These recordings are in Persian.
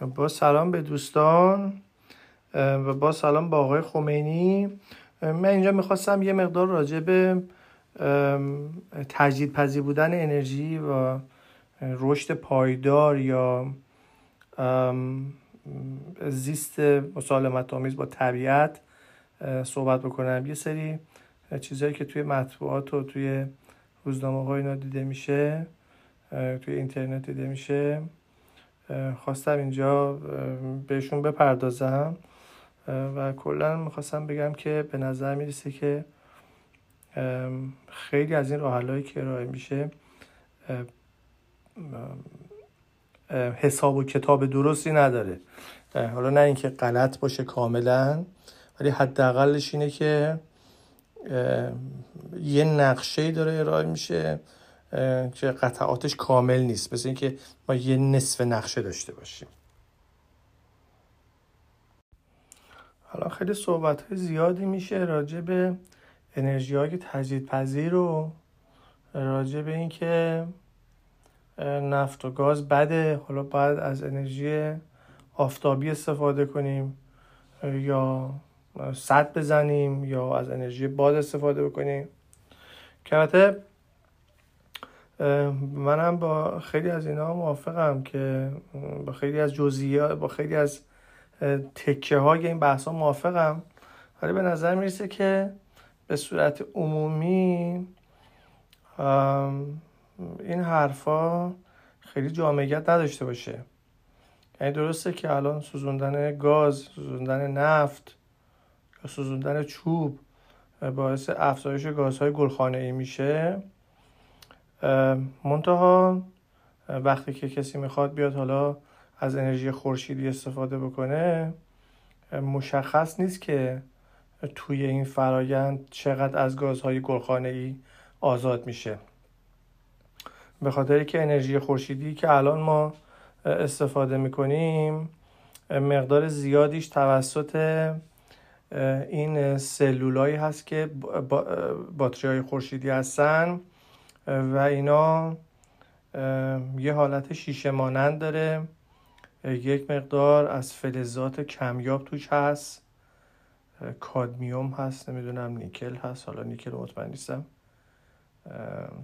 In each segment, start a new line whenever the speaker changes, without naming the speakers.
با سلام به دوستان و با سلام با آقای خمینی. من اینجا می‌خواستم یه مقدار راجع به تجدید پذیر بودن انرژی و رشد پایدار یا زیست مسالمت آمیز با طبیعت صحبت بکنم. یه سری چیزهایی که توی مطبوعات و توی روزنامه های اینا دیده میشه توی اینترنت دیده میشه. خواستم اینجا بهشون بپردازم. و کلا می‌خواستم بگم که به نظر می‌رسه که خیلی از این راهلایی که ارائه میشه حساب و کتاب درستی نداره. حالا نه اینکه غلط باشه کاملا ولی حداقلش اینه که یه نقشه داره ارائه میشه. که قطعاتش کامل نیست. مثل اینکه ما یه نصف نقشه داشته باشیم. حالا خیلی صحبت های زیادی میشه راجع به انرژی های تجدید و راجع به اینکه نفت و گاز بده. حالا باید از انرژی آفتابی استفاده کنیم یا صد بزنیم یا از انرژی باد استفاده بکنیم. که منم با خیلی از اینا موافقم که با خیلی از جزئیات با خیلی از تکه های این بحث ها موافقم. ولی به نظر می‌رسه که به صورت عمومی این حرفا خیلی جامعیت نداشته باشه. یعنی درسته که الان سوزوندن گاز سوزوندن نفت سوزوندن چوب باعث افزایش گازهای گلخانه ای میشه. منتها وقتی که کسی می‌خواد بیاد حالا از انرژی خورشیدی استفاده بکنه مشخص نیست که توی این فرایند چقدر از گازهای گلخانه ای آزاد میشه. به خاطر که انرژی خورشیدی که الان ما استفاده می‌کنیم مقدار زیادیش توسط این سلولایی هست که باتری های خورشیدی هستن. و اینا یه حالت شیشه مانند داره. یک مقدار از فلزات کمیاب توش هست. کادمیوم هست نمی‌دونم نیکل هست. حالا نیکل مطمئن نیستم.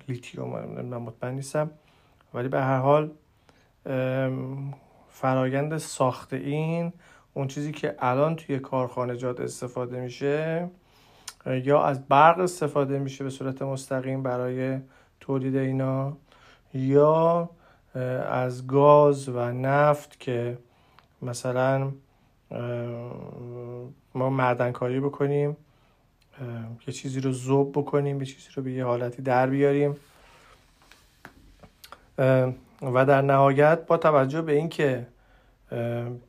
لیتیوم من مطمئن نیستم. ولی به هر حال فرایند ساخت این اون چیزی که الان توی کارخانجات استفاده میشه یا از برق استفاده میشه به صورت مستقیم برای تولید اینا یا از گاز و نفت که مثلا ما معدنکاری بکنیم یه چیزی رو زوب بکنیم یه چیزی رو به یه حالتی در بیاریم. و در نهایت با توجه به اینکه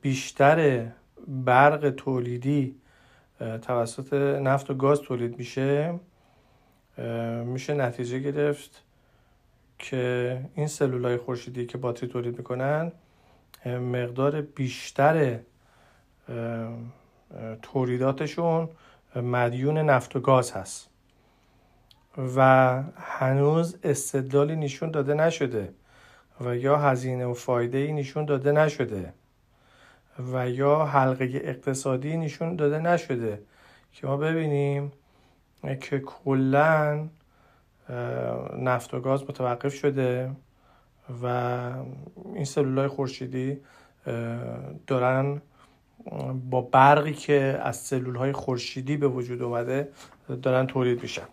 بیشتر برق تولیدی توسط نفت و گاز تولید میشه میشه نتیجه گرفت که این سلولای خورشیدی که باتری تولید می‌کنن مقدار بیشتر تولیداتشون مدیون نفت و گاز هست. و هنوز استدلالی نشون داده نشده و یا هزینه و فایده ای نشون داده نشده و یا حلقه اقتصادی نشون داده نشده که ما ببینیم که کلا نفت و گاز متوقف شده و این سلولای خورشیدی دارن با برقی که از سلول های خورشیدی به وجود اومده دارن تولید میشن.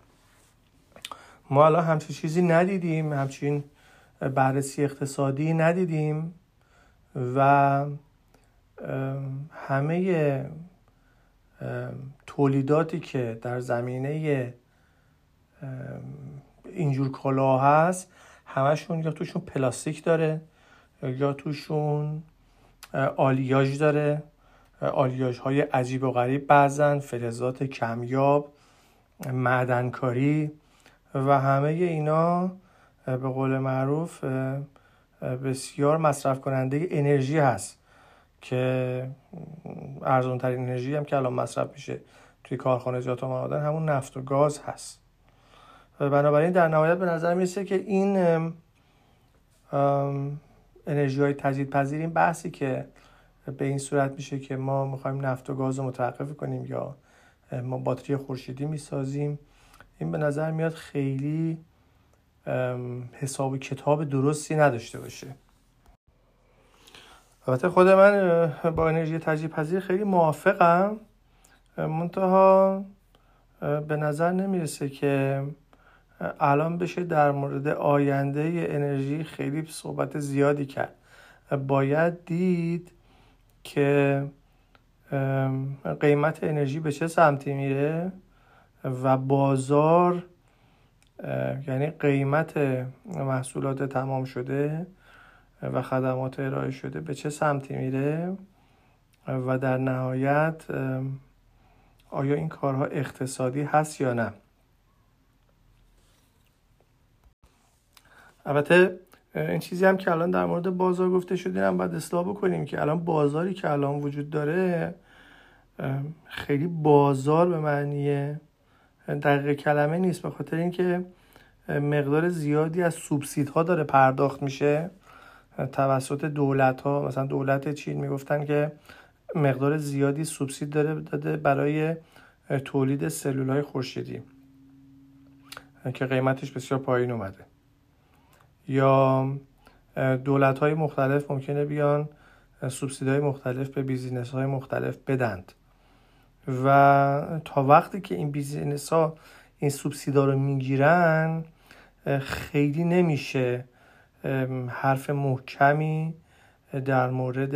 ما الان همچین چیزی ندیدیم همچین بررسی اقتصادی ندیدیم و همه تولیداتی که در زمینه اینجور کالا هست همشون یا توشون پلاستیک داره یا توشون آلیاژ داره. آلیاژ های عجیب و غریب بعضن فلزات کمیاب معدنکاری و همه اینا به قول معروف بسیار مصرف کننده انرژی هست. که ارزون ترین انرژی هم که الان مصرف میشه توی کارخانجات و معادن همون نفت و گاز هست. بنابراین در نهایت به نظر می‌رسه که این انرژی های تجدید پذیر این بحثی که به این صورت میشه که ما می‌خوایم نفت و گاز رو متوقف کنیم یا ما باتری خورشیدی می‌سازیم این به نظر میاد خیلی حساب کتاب درستی نداشته باشه. البته خود من با انرژی تجدید پذیر خیلی موافقم. منتها به نظر نمی‌رسه که الان بشه در مورد آینده انرژی خیلی صحبت زیادی کرد. باید دید که قیمت انرژی به چه سمتی میره و بازار یعنی قیمت محصولات تمام شده و خدمات ارائه شده. به چه سمتی میره؟ و در نهایت آیا این کارها اقتصادی هست یا نه؟ البته این چیزی هم که الان در مورد بازار گفته شده هم باید اصلاح بکنیم که الان بازاری که الان وجود داره خیلی بازار به معنی دقیق کلمه نیست. به خاطر اینکه مقدار زیادی از ها داره پرداخت میشه. توسط دولت ها مثلا دولت چین می‌گفتن که مقدار زیادی سوبسید داره داده برای تولید سلول های خورشیدی که قیمتش بسیار پایین اومده. یا دولت های مختلف ممکنه بیان های مختلف به business های مختلف بدند. و تا وقتی که این business ها این سوبسیدا رو می‌گیرن خیلی نمیشه حرف محکمی در مورد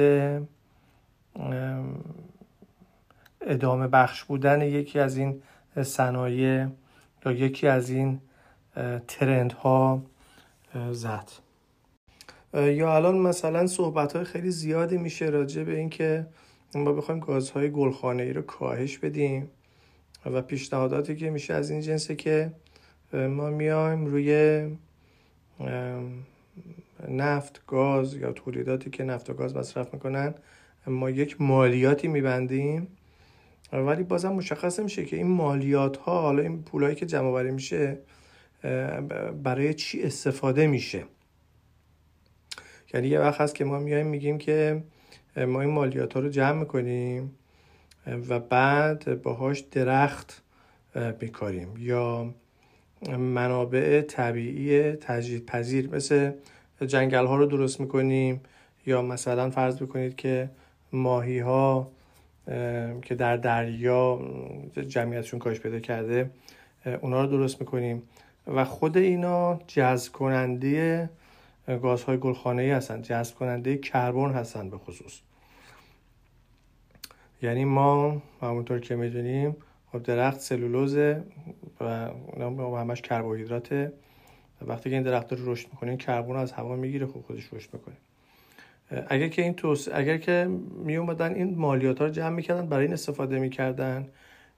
ادامه بخش بودن یکی از این صنایع یا یکی از این ترند ها زد. یا الان مثلا صحبت های خیلی زیادی میشه راجع به اینکه ما بخوایم گازهای گلخانه ای رو کاهش بدیم و پیشنهاداتی که میشه از این جنسه که ما میایم روی نفت گاز یا تولیداتی که نفت و گاز مصرف می‌کنن ما یک مالیاتی میبندیم. ولی بازم مشخص میشه که این مالیات ها حالا این پولایی که جمع بری میشه برای چی استفاده میشه؟ یعنی یه وقت هست که ما میایم میگیم که ما این مالیات ها رو جمع می‌کنیم و بعد باهاش درخت میکاریم. یا منابع طبیعی تجدید پذیر مثل جنگل ها رو درست می‌کنیم یا مثلا فرض بکنید که ماهی ها که در دریا جمعیتشون کاش پیدا کرده اونا رو درست می‌کنیم. و خود اینا جذب کننده گازهای گلخانه ای هستن جذب کننده کربن هستن به خصوص. یعنی ما همونطور که می‌دونیم خب درخت سلولوزه و همش کربوهیدراته وقتی که این درخت رو رشد می‌کنه کربن از هوا می‌گیره خب خودش رشد می‌کنه. اگر که این توس اگر که می اومدن این مالیات ها رو جمع می‌کردن برای این استفاده می‌کردن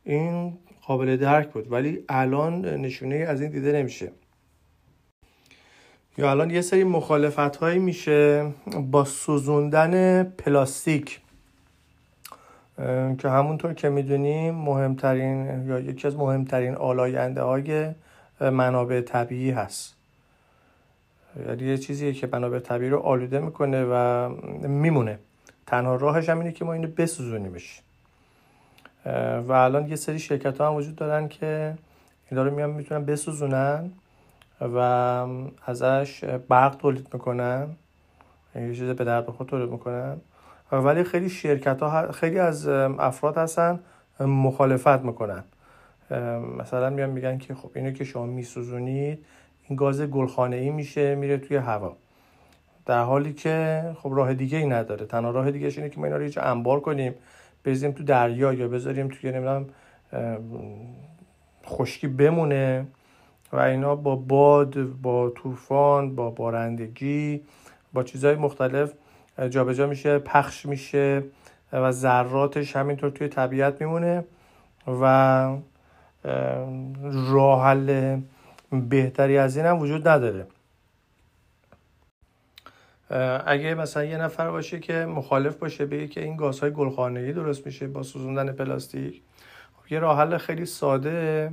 این قابل درک بود. ولی الان نشونه از این دیده نمیشه. یا الان یه سری مخالفت هایی میشه با سوزوندن پلاستیک. که همونطور که می‌دونیم مهمترین یا یکی از مهمترین آلاینده های منابع طبیعی هست. یعنی یه چیزیه که منابع طبیعی رو آلوده می‌کنه و میمونه. تنها راهش هم اینه که ما اینو بسوزونیمش. و الان یه سری شرکت ها هم وجود دارن که اینا رو میان می‌تونن بسوزونن و ازش برق تولید می‌کنن. یه چیز به درد خود تولید می‌کنن. ولی خیلی شرکت ها خیلی از افراد هستن مخالفت می‌کنن. مثلا میان میگن که خب اینو که شما میسوزونید این گاز گلخانه ای میشه میره توی هوا. در حالی که خب راه دیگه ای نداره. تنها راه دیگه اینه که ما اینا رو یه انبار کنیم بریزیم تو دریا یا بذاریم توی نمی‌دونم خشکی بمونه و اینا با باد با طوفان با بارندگی با چیزهای مختلف جابجا جا میشه پخش میشه و ذراتش همینطور توی طبیعت میمونه و راه حل بهتری از این هم وجود نداره. اگه مثلا یه نفر باشه که مخالف باشه بگه که این گازهای گلخانه‌ای درست میشه با سوزوندن پلاستیک. خب یه راه حل خیلی ساده.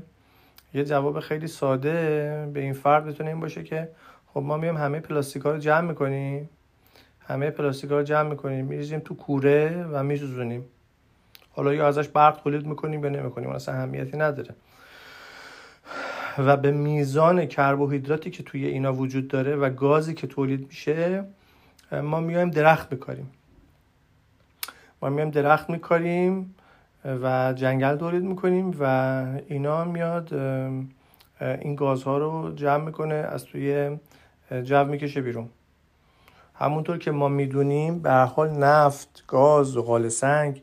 یه جواب خیلی ساده به این فرد بتونه این باشه که خب ما میایم همه پلاستیک ها رو جمع می‌کنیم. همه پلاستیک رو جمع می‌کنیم میریزیم تو کوره و میسوزونیم. حالا یا ازش برق تولید می‌کنیم یا نمی‌کنیم اصلا اهمیتی نداره. و به میزان کربوهیدراتی که توی اینا وجود داره و گازی که تولید میشه ما میایم درخت میکاریم. ما میایم درخت میکاریم و جنگل تولید می‌کنیم و اینا میاد این گازها رو جمع می‌کنه از توی جو می‌کشه بیرون. همونطور که ما می‌دونیم به حال نفت، گاز، زغال سنگ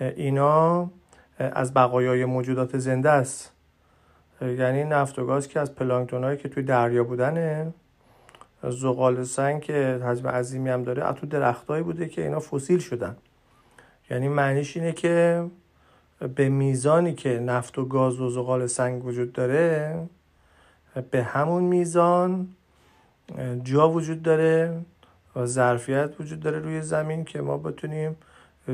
اینا از بقایای موجودات زنده است. یعنی نفت و گاز که از پلانکتون که توی دریا بودنه زغال سنگ که حجم عظیمی هم داره از تو درختهایی بوده که اینا فسیل شدن. یعنی معنیش اینه که به میزانی که نفت و گاز و زغال سنگ وجود داره به همون میزان جا وجود داره. ظرفیت وجود داره روی زمین که ما بتونیم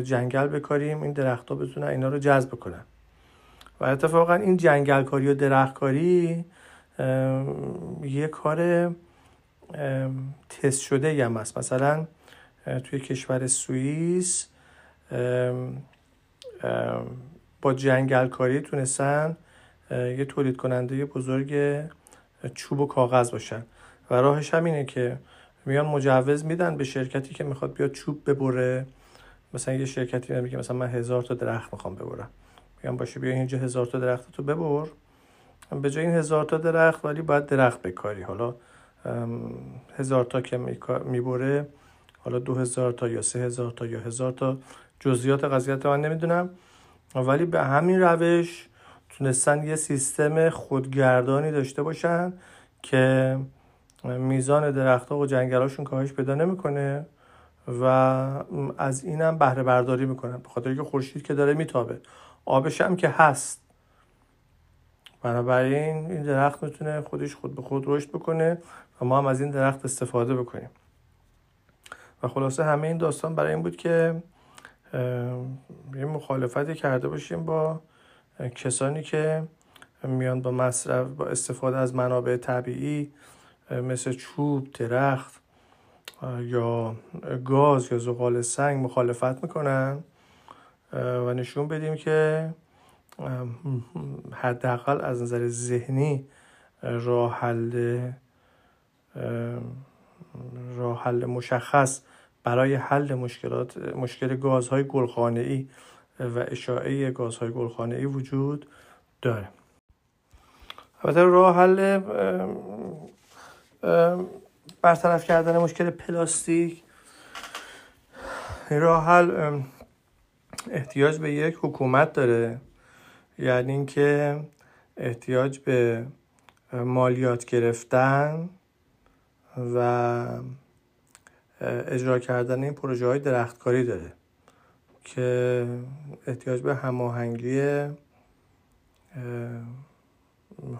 جنگل بکاریم این درختها بتونن اینا رو جذب کنن و اتفاقا این جنگل کاری و درخت کاری یه کار تست شده هم هست. مثلا توی کشور سوئیس با جنگل کاری تونستن یه تولید کننده بزرگ چوب و کاغذ باشن. و راهش همینه که میان مجوز میدن به شرکتی که می‌خواد بیاد چوب ببره. مثلا یه شرکتی میگه مثلا من هزار تا درخت می‌خوام ببرم. میگم باشه بیا اینجا هزار تا درخت تو ببر. به جای این هزار تا درخت ولی باید درخت بکاری. حالا هزار تا که می‌بره حالا دو هزار تا یا سه هزار تا یا هزار تا. جزئیات قضیت من نمی‌دونم. ولی به همین روش تونستن یه سیستم خودگردانی داشته باشن که میزان درختها و جنگلاشون کاهش پیدا نمی‌کنه و از اینم بهره برداری می‌کنن به خاطر که خورشید که داره میتابه. آبش هم که هست. بنابراین این درخت می‌تونه خودش خود به خود رشد بکنه و ما هم از این درخت استفاده بکنیم. و خلاصه همه این داستان برای این بود که یه مخالفتی کرده باشیم با کسانی که میان با مصرف با استفاده از منابع طبیعی مثل چوب درخت یا گاز یا زغال سنگ مخالفت می‌کنن و نشون بدیم که حداقل از نظر ذهنی راه حل راه حل مشخص برای حل مشکلات مشکل گازهای گلخانه ای و اشاعه گازهای گلخانه ای وجود داره. البته راه حل برطرف کردن مشکل پلاستیک. راه حل احتیاج به یک حکومت داره. یعنی اینکه احتیاج به مالیات گرفتن و اجرا کردن این پروژه های درختکاری داره که احتیاج به هماهنگی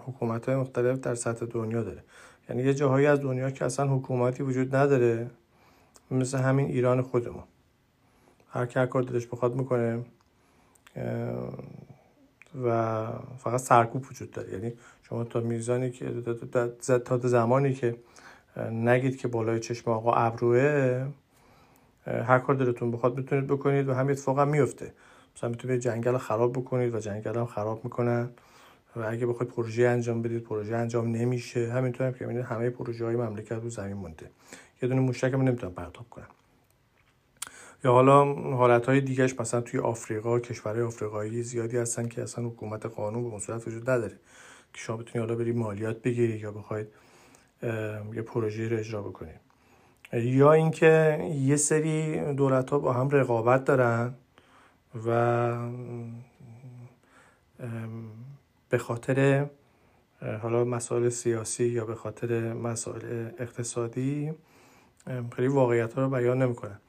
حکومت های مختلف در سطح دنیا داره. یعنی یه جاهایی از دنیا که اصلا حکومتی وجود نداره مثل همین ایران خودمون. هر کی کار دلش بخواد می‌کنه و فقط سرکوب وجود داره. یعنی شما تا میزانی که تا زمانی که نگید که بالای چشم آقا ابروه هر کار دلتون بخواد می‌تونید بکنید و هم میفته مثلا می‌تونید جنگل خراب بکنید و جنگل هم خراب می‌کنن. و اگه بخواید پروژه انجام بدید پروژه انجام نمیشه. همینطور هم که می‌بینید همه پروژه های مملکت رو زمین مونده. یه دونه موشک هم نمی‌تونن پرتاب کنن یا حالا حالت های دیگهش مثلا توی آفریقا کشورهای آفریقایی زیادی هستن که اصلا حکومت قانون به صورت وجود نداره. که شما بتونید حالا بری مالیات بگیری یا بخواید یه پروژه رو اجرا بکنید یا اینکه یه سری دولت ها با هم رقابت دارن و به خاطر حالا مسائل سیاسی یا به خاطر مسائل اقتصادی خیلی واقعیت ها رو بیان نمی‌کنن.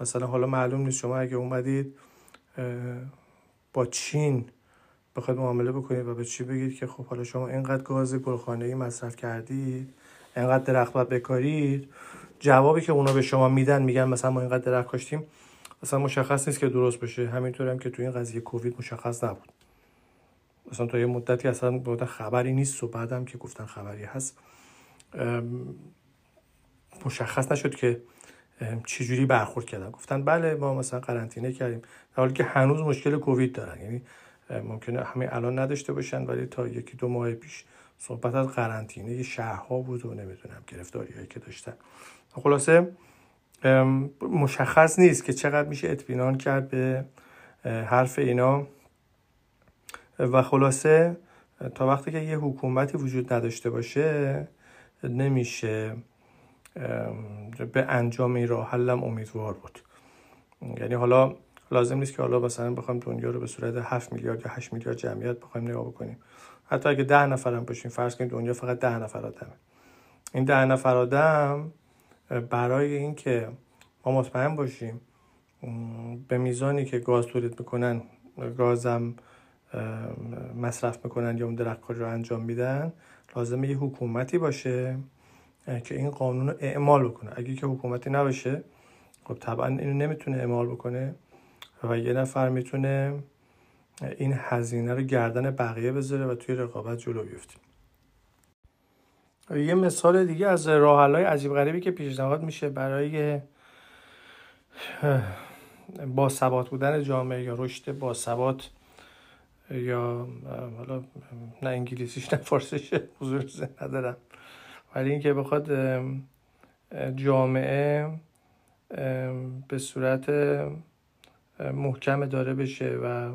مثلا حالا معلوم نیست شما اگه اومدید با چین بخواید معامله بکنید و به چی بگید که خب حالا شما اینقدر گاز گلخانه ای مصرف کردید اینقدر درخت باید بکارید. جوابی که اونا به شما میدن میگن مثلا ما اینقدر درخت کاشتیم اصلا مشخص نیست که درست بشه. همینطور هم که تو این قضیه کووید مشخص نبود. مثلا تا یه مدتی اصلا بوده خبری نیست و بعدم که گفتن خبری هست مشخص نشد که چجوری برخورد کردن. گفتن بله ما مثلا قرنطینه کردیم. در حالی که هنوز مشکل کووید دارن. یعنی ممکنه همه الان نداشته باشن ولی تا یکی دو ماه پیش صحبت از قرنطینه شهرها بود و نمی‌دونم گرفتاری هایی که داشتن. خلاصه مشخص نیست که چقدر میشه اطمینان کرد به حرف اینا. و خلاصه تا وقتی که یه حکومتی وجود نداشته باشه نمیشه به انجام این راه حلم امیدوار بود. یعنی حالا لازم نیست که حالا مثلا بخوایم دنیا رو به صورت 7 میلیارد یا 8 میلیارد جمعیت بخوایم نگاه بکنیم. حتی اگه 10 نفر هم باشیم فرض کنیم دنیا فقط 10 نفر آدمه. این 10 نفر آدم برای اینکه ما مطمئن باشیم به میزانی که گاز تولید می‌کنن گازم مصرف می‌کنن یا اون درختکاری رو انجام میدن لازمه یه حکومتی باشه که این قانون رو اعمال بکنه. اگه که حکومتی نباشه خب طبعا اینو نمی‌تونه اعمال بکنه و یه نفر می‌تونه این هزینه رو گردن بقیه بذاره و توی رقابت جلو بیفتیم یه مثال دیگه از راه های عجیب غریبی که پیشنهاد میشه برای با ثبات بودن جامعه یا رشد با ثبات یا حالا نه انگلیسیش نه فارسیش حضور ندارم. ولی اینکه بخواد جامعه به صورت محکم داره بشه و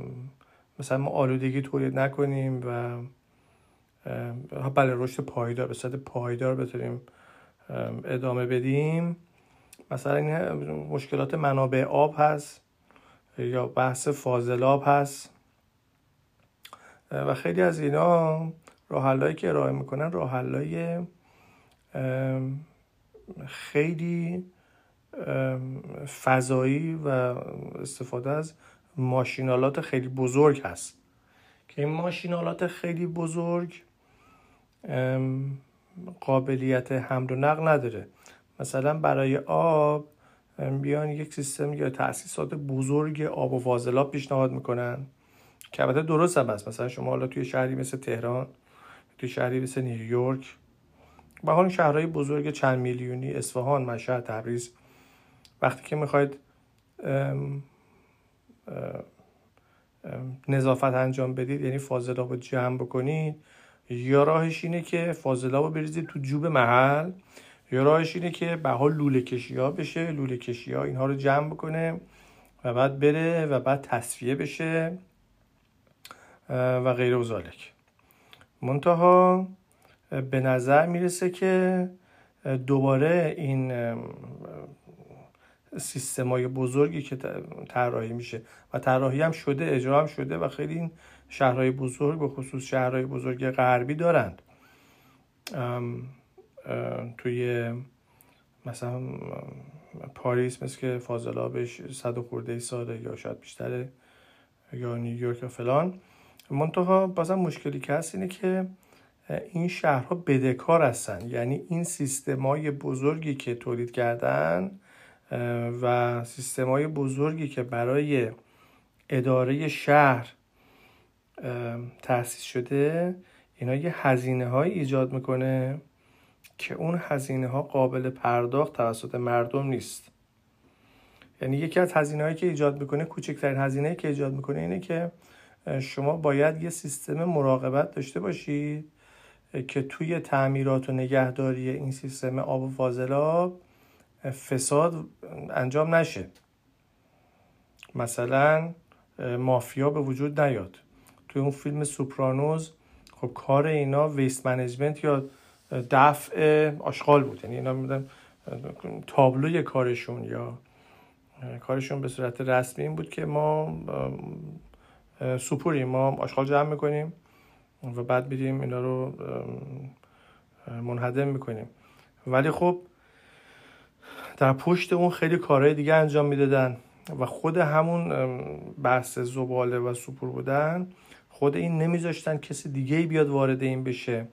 مثلا ما آلودگی تولید نکنیم و بله رشد پایدار به صورت پایدار بتونیم ادامه بدیم. مثلا این مشکلات منابع آب هست یا بحث فاضلاب هست. و خیلی از اینا راهحلهایی که ارائه می‌کنن راهحلهای خیلی فضایی و استفاده از ماشینالات خیلی بزرگ هست. که این ماشینالات خیلی بزرگ قابلیت حمل و نقل نداره. مثلا برای آب بیان یک سیستم یا تاسیسات بزرگ آب و فاضلاب پیشنهاد می‌کنن. که البته درست هم هست. مثلا شما حالا توی شهری مثل تهران توی شهری مثل نیویورک و حال شهرهای بزرگ چند میلیونی اصفهان مشهد تبریز وقتی که می‌خواید نظافت انجام بدید یعنی فاضلاب رو جمع بکنید یا راهش اینه که فاضلاب رو بریزید تو جوب محل یا راهش اینه که به حال لوله کشی ها بشه لوله کشی ها اینها رو جمع بکنه و بعد بره و بعد تصفیه بشه. و غیر و منتها به نظر می‌رسه که دوباره این سیستمای بزرگی که طراحی میشه و طراحی هم شده اجرا هم شده و خیلی این شهرهای بزرگ به خصوص شهرهای بزرگ غربی دارند. توی مثلا پاریس مثل که فاضلابش صد خورده ای ساله یا شاید بیشتره یا نیویورک و فلان. منتها بازم مشکلی که هست اینه که این شهرها بدهکار هستن. یعنی این سیستمای بزرگی که تولید کردن و سیستمای بزرگی که برای اداره شهر تأسیس شده اینا یه هزینه های ایجاد می‌کنه که اون هزینه ها قابل پرداخت توسط مردم نیست. یعنی یکی از هزینه هایی که ایجاد می‌کنه کوچکترین هزینه که ایجاد می‌کنه اینه که شما باید یه سیستم مراقبت داشته باشید که توی تعمیرات و نگهداری این سیستم آب و فاضلاب فساد انجام نشه. مثلا مافیا به وجود نیاد. توی اون فیلم Sopranos خب کار اینا waste management یا دفع آشغال بود. یعنی اینا میدن تابلوی کارشون یا کارشون به صورت رسمی این بود که ما سوپوریم ما آشغال جمع می‌کنیم و بعد بیدیم اینا رو منهدم می‌کنیم. ولی خب در پشت اون خیلی کارهای دیگه انجام می‌دادن و خود همون بحث زباله و سوپور بودن خود این نمیذاشتن کسی دیگه بیاد وارد این بشه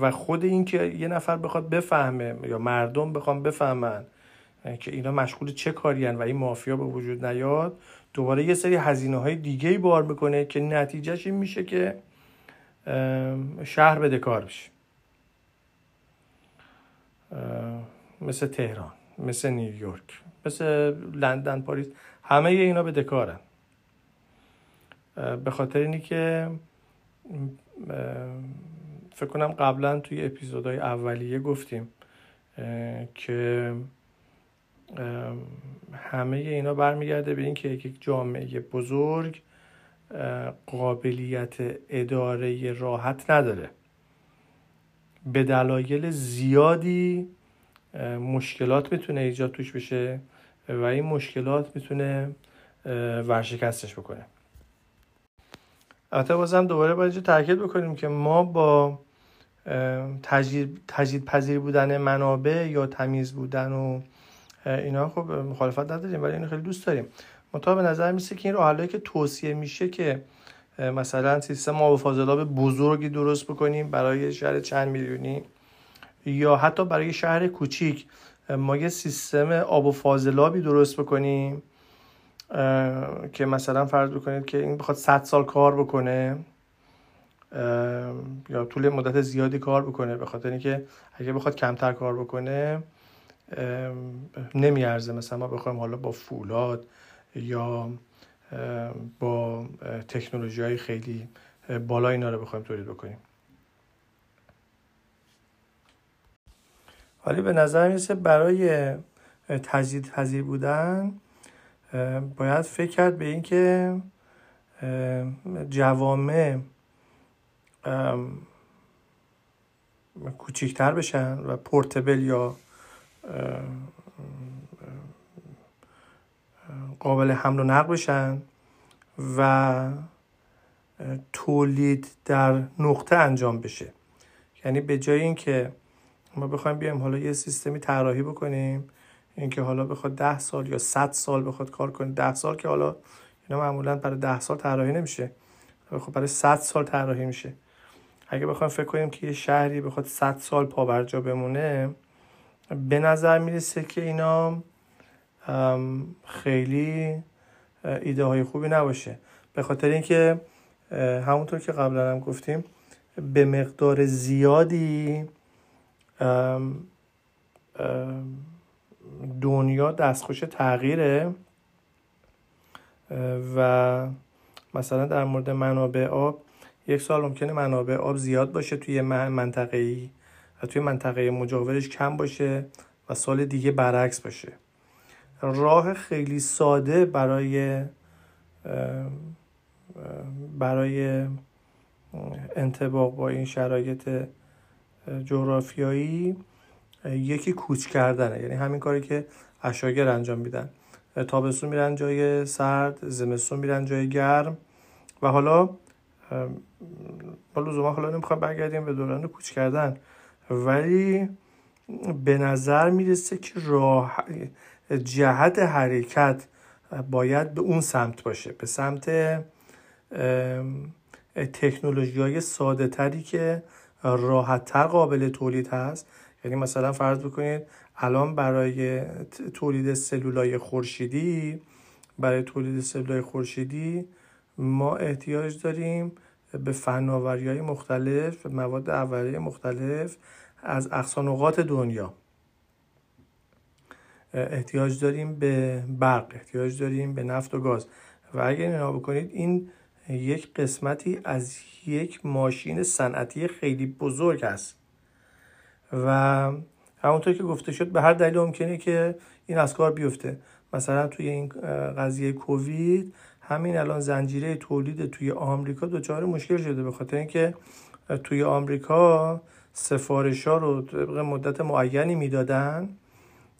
و خود این که یه نفر بخواد بفهمه یا مردم بخوام بفهمن که اینا مشغول چه کاری و این مافیا به وجود نیاد دوباره یه سری هزینه های دیگه بار می‌کنه که نتیجهش این میشه که شهر بده کار بشه. مثل تهران مثل نیویورک مثل لندن پاریس همه اینا به دکارن به خاطر اینی که فکر کنم قبلا توی اپیزودهای اولیه گفتیم که همه اینا برمیگرده به اینکه یک جامعه بزرگ قابلیت اداره راحت نداره. به دلایل زیادی مشکلات می‌تونه ایجاد توش بشه و این مشکلات می‌تونه ورشکستش بکنه. البته بازم دوباره باید تاکید بکنیم که ما با تجدید پذیر بودن منابع یا تمیز بودن و اینا خب مخالفت نداریم ولی اینو خیلی دوست داریم. مطابق به نظر میسه که این راه که توصیه میشه که مثلا سیستم آب فاضلاب بزرگی درست بکنیم برای شهر چند میلیونی یا حتی برای شهر کوچیک ما یه سیستم آب و فاضلابی درست بکنیم که مثلا فرض بکنید که این بخواد 100 سال کار بکنه یا طول مدت زیادی کار بکنه به خاطر اینکه اگه بخواد کمتر کار بکنه نمیارزه مثلا ما بخوایم حالا با فولاد یا با تکنولوژی های خیلی بالا اینا رو بخوایم تولید بکنیم. ولی به نظر می‌رسه برای تجدید پذیر بودن باید فکر کرد به اینکه جوامع کوچیکتر بشن و پورتبل یا قابل حمل و نقل بشن و تولید در نقطه انجام بشه. یعنی به جای اینکه ما بخوایم بیایم حالا یه سیستمی طراحی بکنیم اینکه حالا بخواد ده سال یا 100 سال بخواد کار کنه ده سال که حالا اینا معمولا برای ده سال طراحی نمیشه. خب برای 100 سال طراحی میشه. اگه بخوایم فکر کنیم که یه شهری بخواد 100 سال پابرجا بمونه به نظر می‌رسه که اینا خیلی ایده های خوبی نباشه. به خاطر اینکه همونطور که قبلا هم گفتیم به مقدار زیادی دنیا دستخوش تغییره. و مثلا در مورد منابع آب یک سال ممکنه منابع آب زیاد باشه توی منطقه ای و توی منطقه مجاورش کم باشه و سال دیگه برعکس باشه. راه خیلی ساده برای برای انتباق با این شرایط جغرافیایی یکی کوچ کردنه. یعنی همین کاری که اشاگر انجام میدن. تابستون میرن جای سرد زمستون میرن جای گرم و حالا ما لزوما حالا نمی‌خوام برگردیم به دوران کوچ کردن. ولی به نظر می‌رسه که راه جهت حرکت باید به اون سمت باشه به سمت تکنولوژی های ساده تری که راحت تر قابل تولید هست. یعنی مثلا فرض بکنید الان برای تولید سلولای خورشیدی برای تولید سلولای خورشیدی ما احتیاج داریم به فناوری های مختلف مواد اولیه مختلف از اقصانقات دنیا. احتیاج داریم به برق احتیاج داریم به نفت و گاز. و اگر اینا بکنید این یک قسمتی از یک ماشین صنعتی خیلی بزرگ است. و همونطور که گفته شد به هر دلیل ممکنه که این از کار بیفته. مثلا توی این قضیه کووید همین الان زنجیره تولید توی آمریکا دچار مشکل شده به خاطر اینکه توی آمریکا سفارش ها رو طبق مدت معینی می‌دادن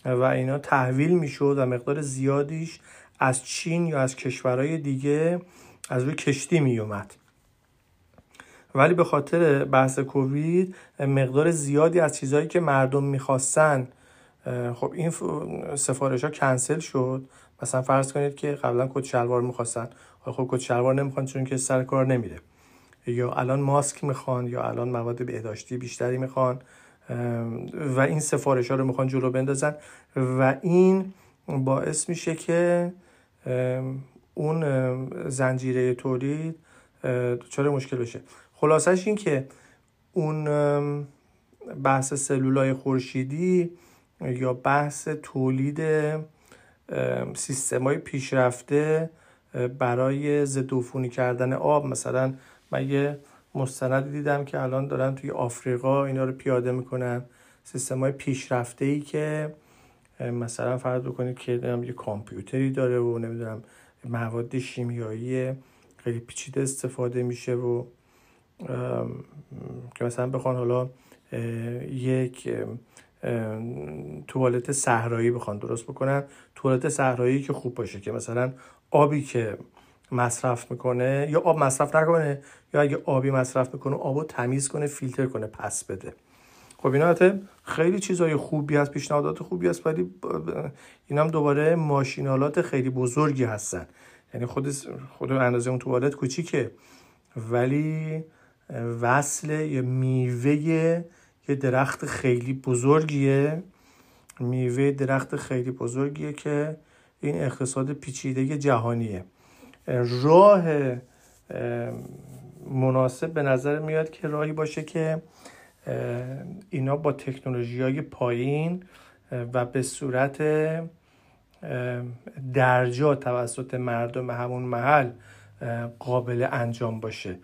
و اینا تحویل می‌شد و مقدار زیادیش از چین یا از کشورهای دیگه از روی کشتی میومد ولی به خاطر بحث کووید مقدار زیادی از چیزهایی که مردم می‌خواستن خب این سفارش ها کنسل شد مثلا فرض کنید که قبلا کت شلوار می‌خواستن. خب کت شلوار نمی‌خوان چون که سر کار نمیره. یا الان ماسک می‌خوان یا الان مواد بهداشتی بیشتری می‌خوان و این سفارش ها رو می‌خوان جلو بندازن. و این باعث میشه که اون زنجیره تولید دچار مشکل بشه. خلاصش این که اون بحث سلولای خورشیدی یا بحث تولید سیستم های پیشرفته برای ضد کردن آب. مثلا من یه مستند دیدم که الان دارن توی آفریقا اینا رو پیاده می‌کنن. سیستم های پیشرفته ای که مثلا فرض بکنید که یه کامپیوتری داره و نمی‌دونم مواد شیمیایی خیلی پیچیده استفاده میشه و که مثلا بخوان حالا یک توالت صحرایی بخوان درست بکنن. توالت صحرایی که خوب باشه که مثلا آبی که مصرف می‌کنه یا آب مصرف نکنه یا اگه آبی مصرف می‌کنه آبو تمیز کنه فیلتر کنه پس بده. خب اینا خیلی چیزای خوبی هست پیشنهادات خوبی هست ولی اینا هم دوباره ماشینالات خیلی بزرگی هستن. یعنی خود خود اندازه اون توالت کوچیکه ولی وصل یا میوه یه درخت خیلی بزرگیه. میوه درخت خیلی بزرگیه که این اقتصاد پیچیده جهانیه. راه مناسب به نظر میاد که راهی باشه که اینا با تکنولوژی های پایین و به صورت درجا توسط مردم همون محل قابل انجام باشه.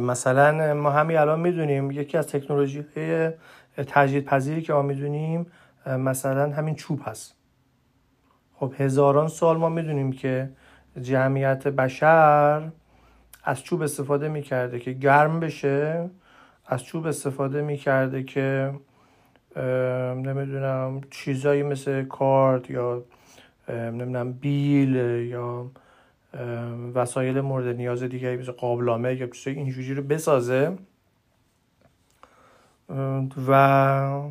مثلا ما همین الان می‌دونیم یکی از تکنولوژی های تجدید پذیری که ما می‌دونیم مثلا همین چوب هست. خب هزاران سال ما می‌دونیم که جمعیت بشر از چوب استفاده می‌کرده که گرم بشه از چوب استفاده می‌کرده که نمی‌دونم چیزایی مثل کارت یا نمی‌دونم بیل یا وسایل مورد نیاز دیگری مثل قابلامه یا چیزای اینجوری رو بسازه. و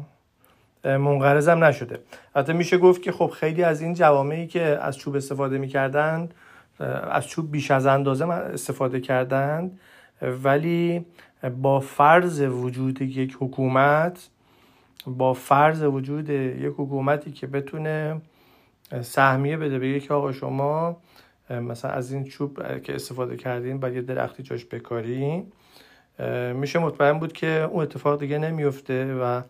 منقرضم نشده. حتی میشه گفت که خب خیلی از این جوامعی که از چوب استفاده می‌کردن از چوب بیش از اندازه استفاده کردند. ولی با فرض وجود یک حکومت با فرض وجود یک حکومتی که بتونه سهمیه بده به یک آقا شما مثلا از این چوب که استفاده کردین باید یه درختی جاش بکارین. میشه مطمئن بود که اون اتفاق دیگه نمیفته و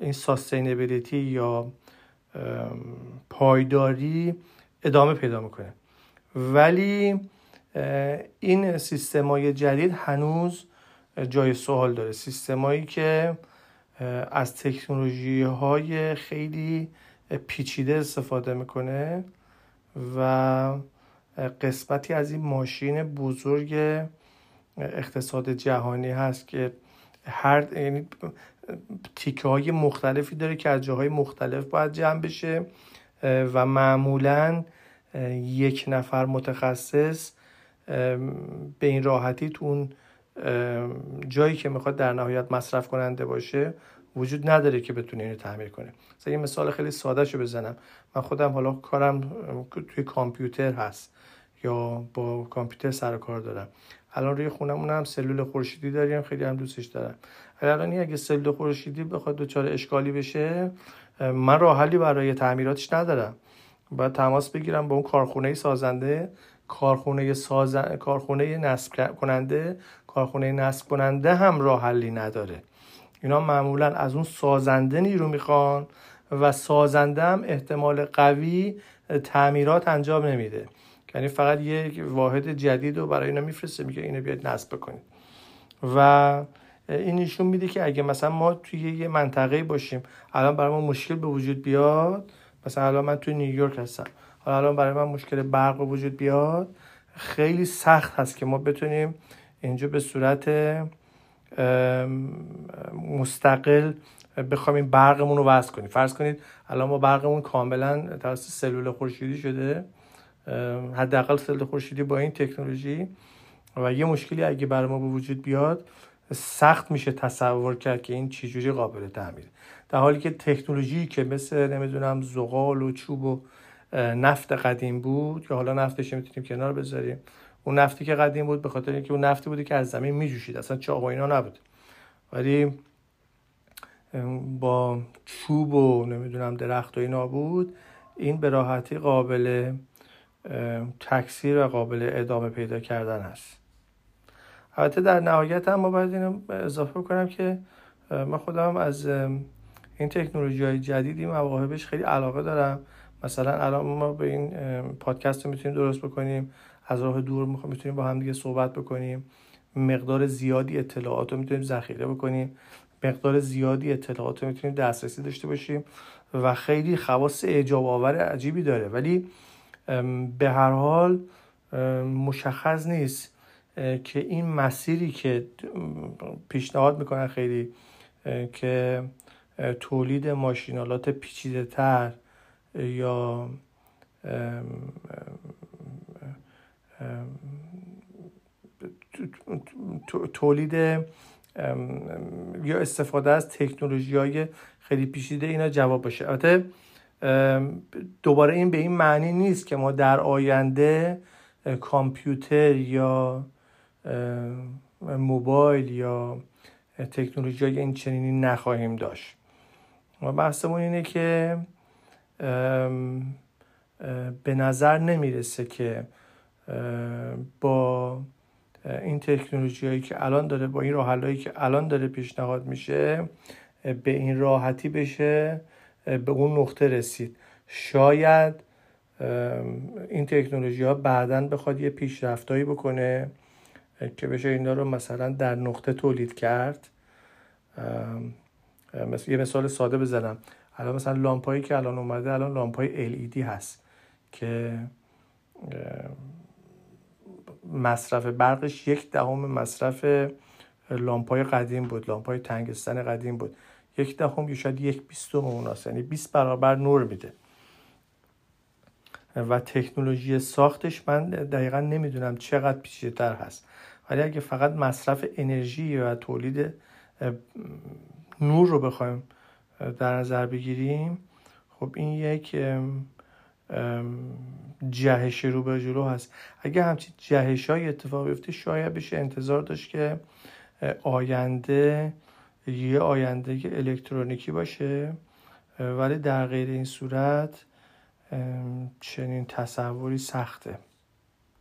این ساستینبیلیتی یا پایداری ادامه پیدا می‌کنه. ولی این سیستمای جدید هنوز جای سوال داره. سیستمایی که از تکنولوژی های خیلی پیچیده استفاده می‌کنه و قسمتی از این ماشین بزرگ اقتصاد جهانی هست که هر یعنی تیکه های مختلفی داره که از جاهای مختلف باید جمع بشه و معمولا یک نفر متخصص به این راحتی تو اون جایی که می‌خواد در نهایت مصرف کننده باشه وجود نداره که بتونه اینو تعمیر کنه. مثلا یه مثال خیلی ساده شو بزنم. من خودم حالا کارم توی کامپیوتر هست یا با کامپیوتر سر کار دارم. الان روی خونمون هم سلول خورشیدی داریم خیلی هم دوستش دارم. الان اگه سلول خورشیدی بخواد دچار اشکالی بشه من راه حلی برای تعمیراتش ندارم. باید تماس بگیرم با اون کارخونه سازنده. کارخونه سازن... کارخونه نصب کننده. کارخونه نصب کننده هم راه حلی نداره. اینا معمولا از اون سازنده نیرو می‌خوان و سازنده هم احتمال قوی تعمیرات انجام نمیده. یعنی فقط یک واحد جدید رو برای اینا میفرسته میگه اینو بیاید نصب بکنید. و این نشون میده که اگه مثلا ما توی یه منطقه باشیم الان برای ما مشکل به وجود بیاد مثلا الان من توی نیویورک هستم حالا الان برای من مشکل برق وجود بیاد خیلی سخت هست که ما بتونیم اینجا به صورت مستقل بخوایم این برقمون رو وصل کنیم. فرض کنید الان ما برقمون کاملا توسط سلول خورشیدی شده. حداقل سلول خورشیدی با این تکنولوژی. و یه مشکلی اگه برای ما به وجود بیاد سخت میشه تصور کرد که این چجوری قابل تعمیره در حالی که تکنولوژی که مثل نمی‌دونم زغال و چوب و نفت قدیم بود یا حالا نفتش می‌تونیم کنار بذاریم. اون نفتی که قدیم بود به خاطر اینکه اون نفتی بودی که از زمین میجوشید. اصلا چاق و اینا نبود. ولی با چوب و نمی‌دونم درخت و اینا بود این به راحتی قابل تکثیر و قابل ادامه پیدا کردن هست البته در نهایت هم ما باید اینو اضافه کنم که من خودم از این تکنولوژی های جدیدی مواهبش خیلی علاقه دارم. مثلا الان ما به این پادکست رو می‌تونیم درست بکنیم. از راه دور می‌تونیم با هم دیگه صحبت بکنیم. مقدار زیادی اطلاعات رو می‌تونیم ذخیره بکنیم. مقدار زیادی اطلاعات رو می‌تونیم دسترسی داشته باشیم و خیلی خواص اعجاب آور عجیبی داره. ولی به هر حال مشخص نیست که این مسیری که پیشنهاد می‌کنن خیلی که تولید ماشینالات پیچیده تر یا تولید یا استفاده از تکنولوژی های خیلی پیچیده اینا جواب باشه. البته دوباره این به این معنی نیست که ما در آینده کامپیوتر یا موبایل یا تکنولوژی های این چنینی نخواهیم داشت. و بحثمون اینه که به نظر نمی‌رسه که با این تکنولوژی هایی که الان داره با این راه که الان داره پیشنهاد میشه به این راحتی بشه به اون نقطه رسید. شاید این تکنولوژی ها بعدا بخواد یه پیشرفتایی بکنه که بشه اینا رو مثلا در نقطه تولید کرد. مثل یه مثال ساده بزنم. الان مثلا لامپایی که الان اومده الان لامپای LED هست که مصرف برقش یک دهم مصرف لامپای قدیم بود لامپای تنگستان قدیم بود. یک دهم یا شاید یک بیستم اوناست یعنی 20 برابر نور میده. و تکنولوژی ساختش من دقیقا نمی‌دونم چقدر پیچیده تر هست. ولی اگه فقط مصرف انرژی و تولید نور رو بخوایم در نظر بگیریم خب این یک جهش رو به جلو هست. اگه همچین جهش های اتفاق بیفته شاید بشه انتظار داشت که آینده یه آینده الکترونیکی باشه ولی در غیر این صورت چنین تصوری سخته.